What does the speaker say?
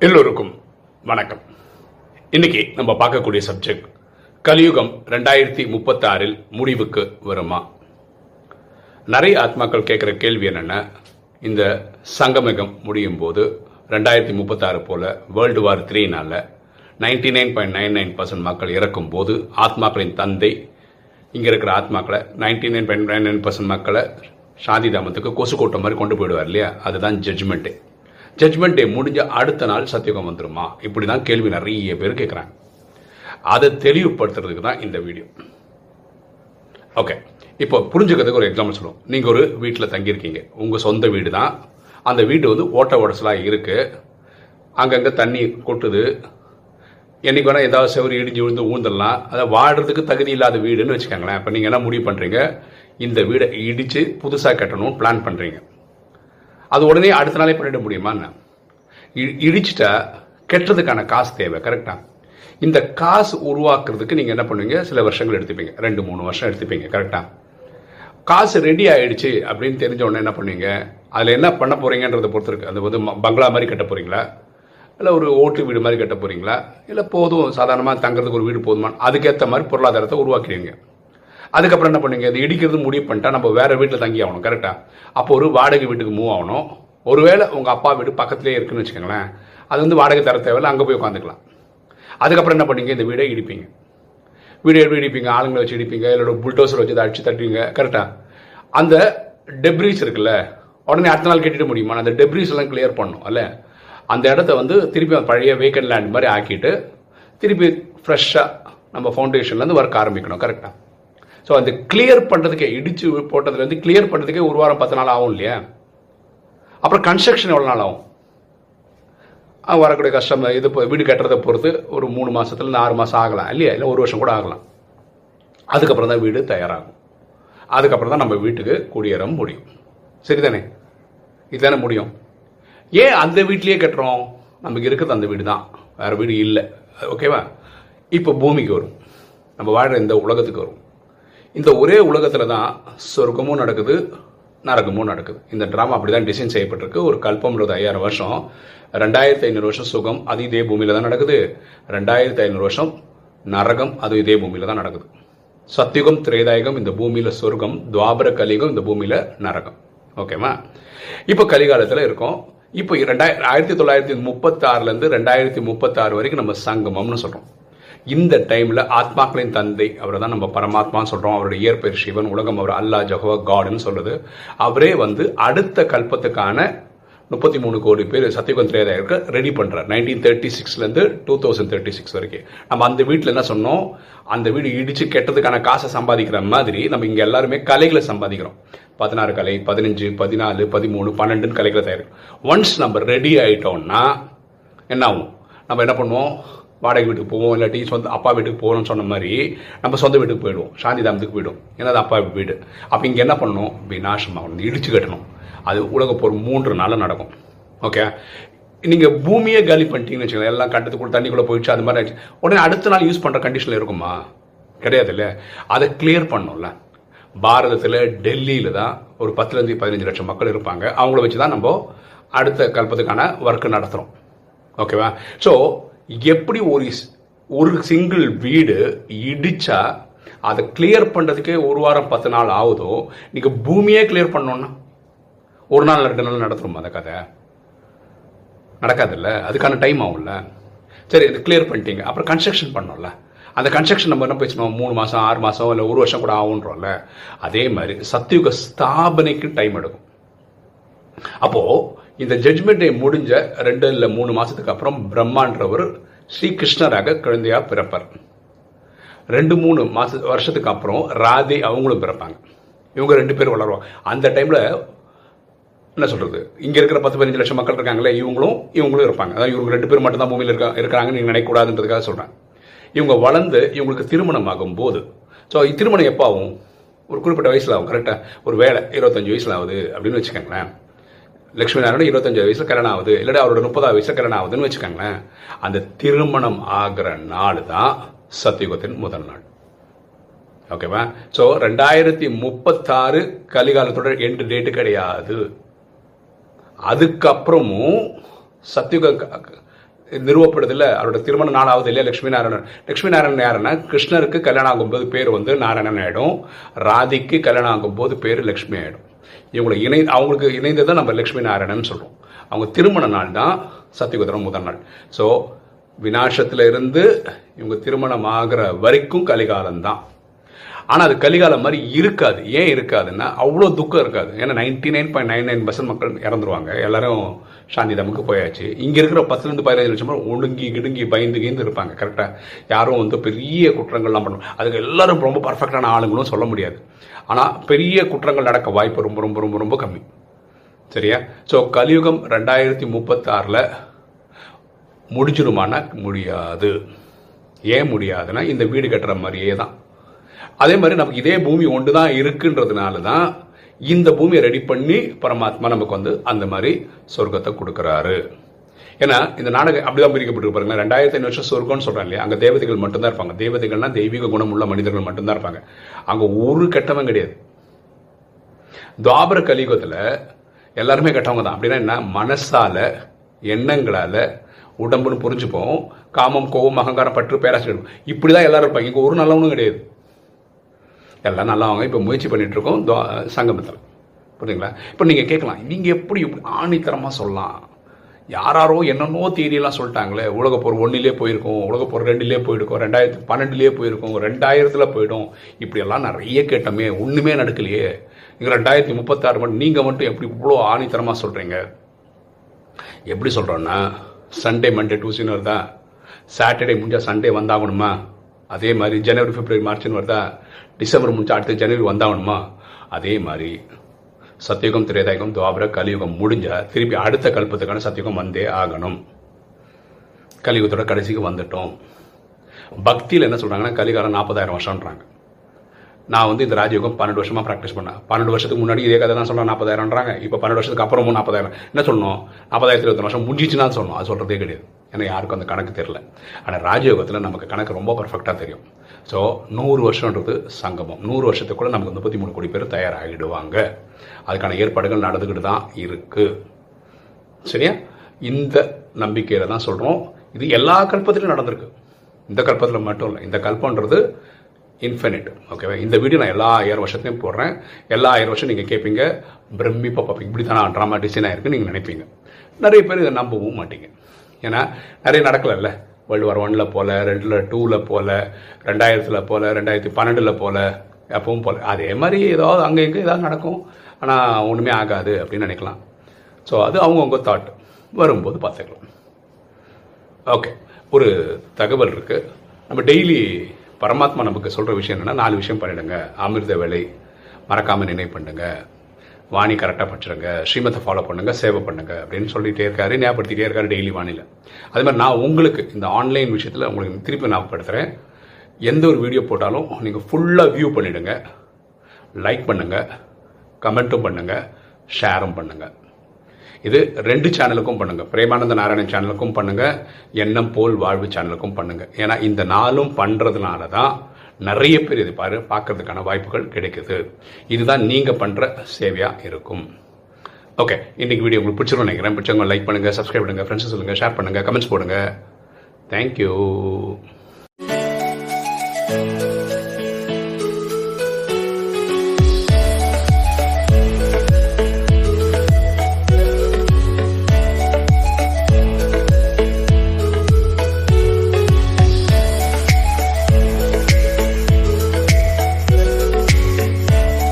எல்லோருக்கும் வணக்கம். இன்னைக்கு நம்ம பார்க்கக்கூடிய சப்ஜெக்ட் கலியுகம் ரெண்டாயிரத்தி முப்பத்தாறில் முடிவுக்கு வருமா? நிறைய ஆத்மாக்கள் கேட்குற கேள்வி என்னென்ன? இந்த சங்கமிகம் முடியும் போது ரெண்டாயிரத்தி முப்பத்தாறு போல world war த்ரீனால் ninety nine point nine nine percent மக்கள் இறக்கும் போது ஆத்மாக்களின் தந்தை இங்கே இருக்கிற ஆத்மாக்களை ninety nine point nine nine percent மக்களை சாந்தி தாமத்துக்கு கொசு கூட்டம் மாதிரி கொண்டு போயிடுவார் இல்லையா? அதுதான் ஜட்ஜ்மெண்ட்டு ஜட்ஜ்மெண்ட் டே முடிஞ்ச அடுத்த நாள் சத்தியுகம் வந்துருமா? இப்படி தான் கேள்வி நிறைய பேர் கேட்குறாங்க அதை தெளிவுபடுத்துறதுக்கு தான் இந்த வீடியோ ஓகே இப்போ புரிஞ்சுக்கிறதுக்கு ஒரு எக்ஸாம்பிள் சொல்லுவோம். நீங்கள் ஒரு வீட்டில் தங்கியிருக்கீங்க. உங்கள் சொந்த வீடு தான் அந்த வீடு வந்து ஓட்ட உடசலாக இருக்குது அங்கங்கே தண்ணி கொட்டுது. என்னைக்கு வேணால் ஏதாவது செவரி இடிஞ்சு விழுந்து ஊந்துடலாம் அதை வாடுறதுக்கு தகுதி இல்லாத வீடுன்னு வச்சுக்கோங்களேன். இப்போ நீங்கள் என்ன முடிவு பண்ணுறீங்க இந்த வீடை இடித்து புதுசாக கட்டணும்னு பிளான் பண்ணுறீங்க அது உடனே அடுத்த நாளே பண்ணிட முடியுமான்னு இடிச்சிட்டா கெட்டதுக்கான காசு தேவை கரெக்டா இந்த காசு உருவாக்குறதுக்கு நீங்கள் என்ன பண்ணுவீங்க? சில வருஷங்கள் எடுத்துப்பீங்க. ரெண்டு மூணு வருஷம் எடுத்துப்பீங்க கரெக்டா காசு ரெடி ஆயிடுச்சு அப்படின்னு தெரிஞ்ச உடனே என்ன பண்ணுவீங்க? அதில் என்ன பண்ண போறீங்கன்றதை பொறுத்து இருக்குது அது வந்து ம- பங்களா மாதிரி கட்ட போறீங்களா? இல்லை ஒரு ஓட்டு வீடு மாதிரி கட்ட போறீங்களா? இல்லை போதும் சாதாரணமாக தங்குறதுக்கு ஒரு வீடு போதுமான அதுக்கேற்ற மாதிரி பொருளாதாரத்தை உருவாக்கிடுவீங்க. அதுக்கப்புறம் என்ன பண்ணுங்க இது இடிக்கிறது முடிவு பண்ணிட்டா நம்ம வேற வீட்டில் தங்கி ஆகணும் கரெக்டா அப்போ ஒரு வாடகை வீட்டுக்கு மூவ் ஆகணும். ஒருவேளை உங்கள் அப்பா வீடு பக்கத்துலேயே இருக்குன்னு வச்சுக்கோங்களேன். அது வந்து வாடகை தர தேவையில்ல அங்கே போய் உட்காந்துக்கலாம். அதுக்கப்புறம் என்ன பண்ணீங்க இந்த வீடை இடிப்பீங்க. வீடு எப்படி இடிப்பீங்க? ஆளுங்களை வச்சு இடிப்பீங்க இல்லை புல்டோசர் வச்சு அதை அடிச்சு தட்டுவீங்க கரெக்டாக அந்த டெப்ரீஸ் இருக்குல்ல உடனே அடுத்த நாள் கட்டிட முடியுமா? அந்த டெப்ரீஸ் எல்லாம் கிளியர் பண்ணும் அல்ல? அந்த இடத்த வந்து திருப்பி பழைய வேக்கன் லேண்ட் மாதிரி ஆக்கிட்டு திருப்பி ஃப்ரெஷ்ஷாக நம்ம ஃபவுண்டேஷன்லேருந்து ஒர்க் ஆரம்பிக்கணும் கரெக்டாக ஸோ அந்த கிளியர் பண்ணுறதுக்கே இடிச்சு போட்டதுலேருந்து கிளியர் பண்ணுறதுக்கே ஒரு வாரம் பத்து நாள் ஆகும் இல்லையா? அப்புறம் கன்ஸ்ட்ரக்ஷன் எவ்வளோ நாள் ஆகும்? வரக்கூடிய கஷ்டம் இது இப்போ வீடு கட்டுறதை பொறுத்து ஒரு மூணு மாதத்துல ஆறு மாதம் ஆகலாம் இல்லையா? இல்லை ஒரு வருஷம் கூட ஆகலாம். அதுக்கப்புறம் தான் வீடு தயாராகும். அதுக்கப்புறம் தான் நம்ம வீட்டுக்கு குடியேற முடியும். சரிதானே? இதுதானே முடியும். ஏன் அந்த வீட்லேயே கட்டுறோம்? நமக்கு இருக்கிறது அந்த வீடு தான். வேறு வீடு இல்லை. ஓகேவா? இப்போ பூமிக்கு வரும். நம்ம வாழ்கிற இந்த உலகத்துக்கு வரும். இந்த ஒரே உலகத்தில் தான் சொர்க்கமும் நடக்குது நரகமும் நடக்குது. இந்த ட்ராமா அப்படி தான் டிசைன் செய்யப்பட்டிருக்கு. ஒரு கல்பம்ன்றது ஐயாயிரம் வருஷம். ரெண்டாயிரத்தி ஐநூறு வருஷம் சுகம் அது இதே பூமியில் தான் நடக்குது. ரெண்டாயிரத்தி ஐநூறு வருஷம் நரகம் அது இதே பூமியில தான் நடக்குது. சத்தியுகம் திரேதாயகம் இந்த பூமியில் சொர்க்கம் துவாபர கலிகம் இந்த பூமியில் நரகம். ஓகேவா? இப்போ கலிகாலத்தில் இருக்கோம். இப்போ ரெண்டாயிரத்தி ஆயிரத்தி தொள்ளாயிரத்தி முப்பத்தாறுலேருந்து ரெண்டாயிரத்தி முப்பத்தாறு வரைக்கும் நம்ம சங்கமம்னு சொல்கிறோம் இந்த டைம்ல ஆத்மாக்களின் தந்தை அவரை தான் நம்ம பரமாத்மான்னு சொல்றோம். அவருடைய இயற்பெயர் சிவன் உலகம் அவர் அல்லா ஜஹோ காடுன்னு சொல்றது அவரே வந்து அடுத்த கல்பத்துக்கான முப்பத்தி மூணு கோடி பேர் சத்தியகுந்த திரேதாயருக்கு ரெடி பண்ணுறார் நைன்டீன் தேர்ட்டி சிக்ஸ்லேருந்து டூ தௌசண்ட் தேர்ட்டி சிக்ஸ் வரைக்கும். நம்ம அந்த வீட்டில் என்ன சொன்னோம்? அந்த வீடு இடித்து கெட்டதுக்கான காசை சம்பாதிக்கிற மாதிரி நம்ம இங்கே எல்லாருமே கலைகளை சம்பாதிக்கிறோம். பதினாறு கலை பதினஞ்சு பதினாலு பதிமூணு பன்னெண்டுன்னு கலைகளை தயாரிக்கும் ஒன்ஸ் நம்ம ரெடி ஆகிட்டோம்னா என்ன ஆகும்? நம்ம என்ன பண்ணுவோம்? வாடகை வீட்டுக்கு போவோம் இல்லாட்டி சொந்த அப்பா வீட்டுக்கு போகணும்னு சொன்ன மாதிரி நம்ம சொந்த வீட்டுக்கு போயிடுவோம். சாந்தி தாமத்துக்கு போயிடுவோம் ஏன்னா அது அப்பா வீடு? அப்போ இங்கே என்ன பண்ணணும்? விநாசமாகணும் இடிச்சு கட்டணும். அது உலக போர் மூன்று நாளில் நடக்கும். ஓகே நீங்கள் பூமியே காலி பண்ணிட்டீங்கன்னு வச்சுக்கோங்க எல்லாம் கண்டத்துக்குள்ள தண்ணிக்குள்ளே போயிடுச்சு அது மாதிரி ஆயிடுச்சு. உடனே அடுத்த நாள் யூஸ் பண்ணுற கண்டிஷனில் இருக்குமா? கிடையாது இல்லை? அதை கிளியர் பண்ணணும்ல. பாரதத்தில் டெல்லியில் தான் ஒரு பத்துலேருந்து பதினஞ்சு லட்சம் மக்கள் இருப்பாங்க. அவங்கள வச்சு தான் நம்ம அடுத்த கல்பத்துக்கான ஒர்க்கு நடத்துகிறோம் ஓகேவா ஸோ எப்படி ஒரு ஒரு சிங்கிள் வீடு இடிச்சா அதை கிளியர் பண்ணுறதுக்கே ஒரு வாரம் பத்து நாள் ஆகுதோ? நீங்கள் பூமியே கிளியர் பண்ணோன்னா ஒரு நாள் ரெண்டு நாள் நடத்துருமா அந்த கதை? நடக்காதுல்ல? அதுக்கான டைம் ஆகும்ல? சரி இது கிளியர் பண்ணிட்டீங்க. அப்புறம் கன்ஸ்ட்ரக்ஷன் பண்ணோம்ல? அந்த கன்ஸ்ட்ரக்ஷன் நம்ம என்ன பேசணும் மூணு மாதம் ஆறு மாதம் இல்லை ஒரு வருஷம் கூட ஆகுன்றோம்ல அதே மாதிரி சத்தியுக ஸ்தாபனைக்கு டைம் எடுக்கும். அப்போது இந்த ஜட்மெண்ட் டே முடிஞ்ச ரெண்டு இல்லை மூணு மாசத்துக்கு அப்புறம் பிரம்மான்றவர் ஸ்ரீகிருஷ்ணராக குழந்தையா பிறப்பார். ரெண்டு மூணு மாச வருஷத்துக்கு அப்புறம் ராதே அவங்களும் பிறப்பாங்க. இவங்க ரெண்டு பேரும் வளருவாங்க. அந்த டைம்ல என்ன சொல்றது? இங்க இருக்கிற பத்து பதினஞ்சு லட்சம் மக்கள் இருக்காங்களே இவங்களும் இவங்களும் இருப்பாங்க. அதாவது இவங்க ரெண்டு பேர் மட்டும் தான் பூமியில் இருக்க இருக்கிறாங்கன்னு நீங்க நினைக்கக்கூடாதுன்றதுக்காக சொல்றேன். இவங்க வளர்ந்து இவங்களுக்கு திருமணம் ஆகும் போது ஸோ திருமணம் எப்போ ஆகும்? ஒரு குறிப்பிட்ட வயசுல ஆகும் கரெக்டாக ஒரு வேலை இருபத்தஞ்சு வயசுல ஆகுது அப்படின்னு வச்சுக்கோங்களேன். லக்ஷ்மி நாராயணன் இருபத்தஞ்சு வயசுல கல்யாணம் ஆகுது. இல்லாட்டி அவரோட முப்பதாவது வயசுல கல்யாணம் ஆகுதுன்னு வச்சுக்கோங்களேன். அந்த திருமணம் ஆகிற நாள் தான் சத்தியுகத்தின் முதல் நாள். ஓகேவா? ஸோ ரெண்டாயிரத்தி முப்பத்தாறு கலிகாலத்தோட எண்டு டேட்டு கிடையாது. அதுக்கப்புறமும் சத்தியுக நிறுவப்படுது நிறுவப்படுதில்ல அவரோட திருமண நாளாவது இல்லையா? லட்சுமி நாராயணன் லட்சுமி நாராயணன் யாருன்னா கிருஷ்ணருக்கு கல்யாணம் ஆகும்போது பேர் வந்து நாராயணன் ஆயிடும். ராதிக்கு கல்யாணம் ஆகும்போது பேர் லக்ஷ்மி ஆயிடும். இவங்களை இணை அவங்களுக்கு இணைந்ததை நம்ம லக்ஷ்மி நாராயணன் சொல்றோம். அவங்க திருமண நாள் தான் சத்தியகுதிரம் முதல் நாள். ஸோ வினாசத்துல இருந்து இவங்க திருமணம் ஆகிற வரைக்கும் கலிகாலம் தான். ஆனால் அது கலிகாலம் மாதிரி இருக்காது. ஏன் இருக்காதுன்னா அவ்வளோ துக்கம் இருக்காது. ஏன்னா ninety nine point nine nine percent மக்கள் இறந்துருவாங்க. எல்லாரும் சாந்தி தமுக்கு போயாச்சு. இங்கே இருக்கிற பத்துலேருந்து பதினஞ்சு லட்சம் பேர் ஒடுங்கி கிடுங்கி பயந்து கீந்து இருப்பாங்க. கரெக்டாக யாரும் வந்து பெரிய குற்றங்கள்லாம் பண்ணுவாங்க அதுக்கு எல்லாரும் ரொம்ப பர்ஃபெக்டான ஆளுங்களும் சொல்ல முடியாது. ஆனால் பெரிய குற்றங்கள் நடக்க வாய்ப்பு ரொம்ப ரொம்ப ரொம்ப ரொம்ப கம்மி. சரியா? ஸோ கலியுகம் ரெண்டாயிரத்தி முப்பத்தாறில் முடிஞ்சிருமானா முடியாது. ஏன் முடியாதுன்னா இந்த வீடு கட்டுற மாதிரியே தான். அதே மாதிரி நமக்கு இதே பூமி ஒன்று தான் இருக்குன்றதுனால தான் இந்த பூமியை ரெடி பண்ணி பரமாத்மா நமக்கு வந்து அந்த மாதிரி சொர்க்கத்தை கொடுக்குறாரு. ஏன்னா இந்த நாடகம் அப்படிதான் பிரிக்கப்பட்டு பாருங்க ரெண்டாயிரத்தி ஐநூறு வருஷம் சொர்க்கம்னு சொல்றாங்க இல்லையா? அங்கே தேவதைகள் மட்டும்தான் இருப்பாங்க. தேவதைகள்னா தெய்வீக குணம் உள்ள மனிதர்கள் மட்டும்தான் இருப்பாங்க. அங்க ஒரு கெட்டவன் கிடையாது. துவாபர கலியுகத்துல எல்லாருமே கெட்டவங்க தான். அப்படின்னா என்ன? மனசால எண்ணங்களால உடம்புன்னு புரிஞ்சுப்போம். காமம் கோபம் அகங்காரம் பற்று பேராசை இப்படிதான் எல்லாரும் இருப்பாங்க. இங்கே ஒரு நல்லவனும் கிடையாது. எல்லாம் நல்லவங்க. இப்போ முயற்சி பண்ணிட்டு இருக்கோம் சங்கமத்தில் புரியுதுங்களா? இப்போ நீங்க கேட்கலாம் நீங்க எப்படி எப்படி ஆணித்தரமா சொல்லலாம்? யாராரோ என்னென்னோ தேதியெல்லாம் சொல்லிட்டாங்களே. உலகப்போர் ஒன்றிலே போயிருக்கோம் உலகப் போர் ரெண்டுலேயே போயிருக்கோம் ரெண்டாயிரத்தி பன்னெண்டுலேயே போயிருக்கோம் ரெண்டாயிரத்துல போயிடும். இப்படியெல்லாம் நிறைய கேட்டோமே ஒன்றுமே நடக்கலையே. இங்கே ரெண்டாயிரத்தி முப்பத்தாறு மட்டும் நீங்கள் மட்டும் எப்படி இவ்வளோ ஆணித்தரமாக சொல்கிறீங்க எப்படி சொல்கிறோன்னா சண்டே மண்டே டியூஸ்டேன்னு வருதா? சாட்டர்டே முடிஞ்சால் சண்டே வந்தாகணுமா? அதே மாதிரி ஜனவரி பிப்ரவரி மார்ச்னு வருதா? டிசம்பர் முடிஞ்சா அடுத்த ஜனவரி வந்தாகணுமா? அதே மாதிரி சத்தியுகம் திரேதாயுகம் துவாபர கலியுகம் முடிஞ்சா திருப்பி அடுத்த கல்பத்துக்கான சத்தியுகம் வந்தே ஆகணும். கலியுகத்தோட கடைசிக்கு வந்துட்டோம். பக்தியில் என்ன சொல்கிறாங்கன்னா கலிகாலம் நாற்பதாயிரம் வருஷம்ன்றாங்க. நான் வந்து இந்த ராஜயோகம் பன்னெண்டு வருஷமாக ப்ராக்டிஸ் பண்ணேன். பன்னெண்டு வருஷத்துக்கு முன்னாடி இதே கதை தான் சொல்கிறேன் நாற்பதாயிரம்ன்றாங்க. இப்போ பன்னெண்டு வருஷத்துக்கு அப்புறமும் நாற்பதாயிரம். என்ன சொல்லணும்? நாற்பதாயிரத்தி இருபத்தி வருஷம் முடிஞ்சிச்சுன்னா சொல்லணும். அது சொல்கிறதே கிடையாது. ஏன்னா யாருக்கும் அந்த கணக்கு தெரில ஆனால் ராஜயோகத்தில் நமக்கு கணக்கு ரொம்ப பர்ஃபெக்டாக தெரியும். ஸோ நூறு வருஷன்றது சங்கமம். நூறு வருஷத்துக்குள்ள நமக்கு முப்பத்தி மூணு கோடி பேர் தயாராகிடுவாங்க. அதுக்கான ஏற்பாடுகள் நடந்துக்கிட்டு தான் இருக்குது சரியா? இந்த நம்பிக்கையில் தான் சொல்கிறோம் இது எல்லா கல்பத்திலும் நடந்திருக்கு. இந்த கல்பத்தில் மட்டும் இல்லை. இந்த கல்பன்றது இன்ஃபினிட் ஓகேவா இந்த வீடியோ நான் எல்லா ஆயிரம் வருஷத்துலையும் போடுறேன். எல்லா ஆயிரம் வருஷம் நீங்கள் கேட்பீங்க பிரமிப்பாக பார்ப்பீங்க. இப்படி தானே ட்ராமா டிசைனாக இருக்குன்னு நீங்கள் நினைப்பீங்க. நிறைய பேர் இதை நம்பவும் மாட்டீங்க. ஏன்னா நிறைய நடக்கலைல்ல. வேர்ல்டு வார் ஒன்ல போல ரெண்டில் டூவில் போல ரெண்டாயிரத்தில் போல ரெண்டாயிரத்தி பன்னெண்டில் போல எப்பவும் போல. அதே மாதிரி ஏதாவது அங்கே இங்கே ஏதாவது நடக்கும். ஆனால் ஒன்றுமே ஆகாது அப்படின்னு நினைக்கலாம். ஸோ அது அவங்கவுங்க தாட் வரும்போது பார்த்துக்கலாம். ஓகே ஒரு தகவல் இருக்குது நம்ம டெய்லி பரமாத்மா நமக்கு சொல்கிற விஷயம் என்னென்னா நாலு விஷயம் பண்ணிடுங்க. அமிர்த வேலை மறக்காமல் நினைவு பண்ணுங்கள் வாணி கரெக்டாக படிச்சிருங்க ஸ்ரீமத்தை ஃபாலோ பண்ணுங்க சேவை பண்ணுங்க அப்படின்னு சொல்லிகிட்டே இருக்காரு ஞாபகப்படுத்திட்டே இருக்காரு டெய்லி வானில. அதே மாதிரி நான் உங்களுக்கு இந்த ஆன்லைன் விஷயத்தில் உங்களுக்கு திருப்பி ஞாபகப்படுத்துகிறேன் எந்த ஒரு வீடியோ போட்டாலும் நீங்கள் ஃபுல்லாக வியூ பண்ணிவிடுங்க லைக் பண்ணுங்கள் கமெண்ட்டும் பண்ணுங்கள் ஷேரும் பண்ணுங்கள் இது ரெண்டு சேனலுக்கும் பண்ணுங்கள் பிரேமானந்த நாராயணன் சேனலுக்கும் பண்ணுங்கள் எண்ணம் போல் வாழ்வு சேனலுக்கும் பண்ணுங்கள் ஏன்னா இந்த நாளும் பண்ணுறதுனால தான் நிறைய பேர் இது பாரு பார்க்கறதுக்கான வாய்ப்புகள் கிடைக்குது. இதுதான் நீங்க பண்ற சேவையா இருக்கும். ஓகே இன்னைக்கு வீடியோ உங்களுக்கு பிடிச்சிரும் நினைக்கிறேன். பிடிச்சவங்க லைக் பண்ணுங்க சப்ஸ்கிரைப் பண்ணுங்க ஃப்ரெண்ட்ஸ் சொல்லுங்க ஷேர் பண்ணுங்க கமெண்ட்ஸ் போடுங்க. தேங்க்யூ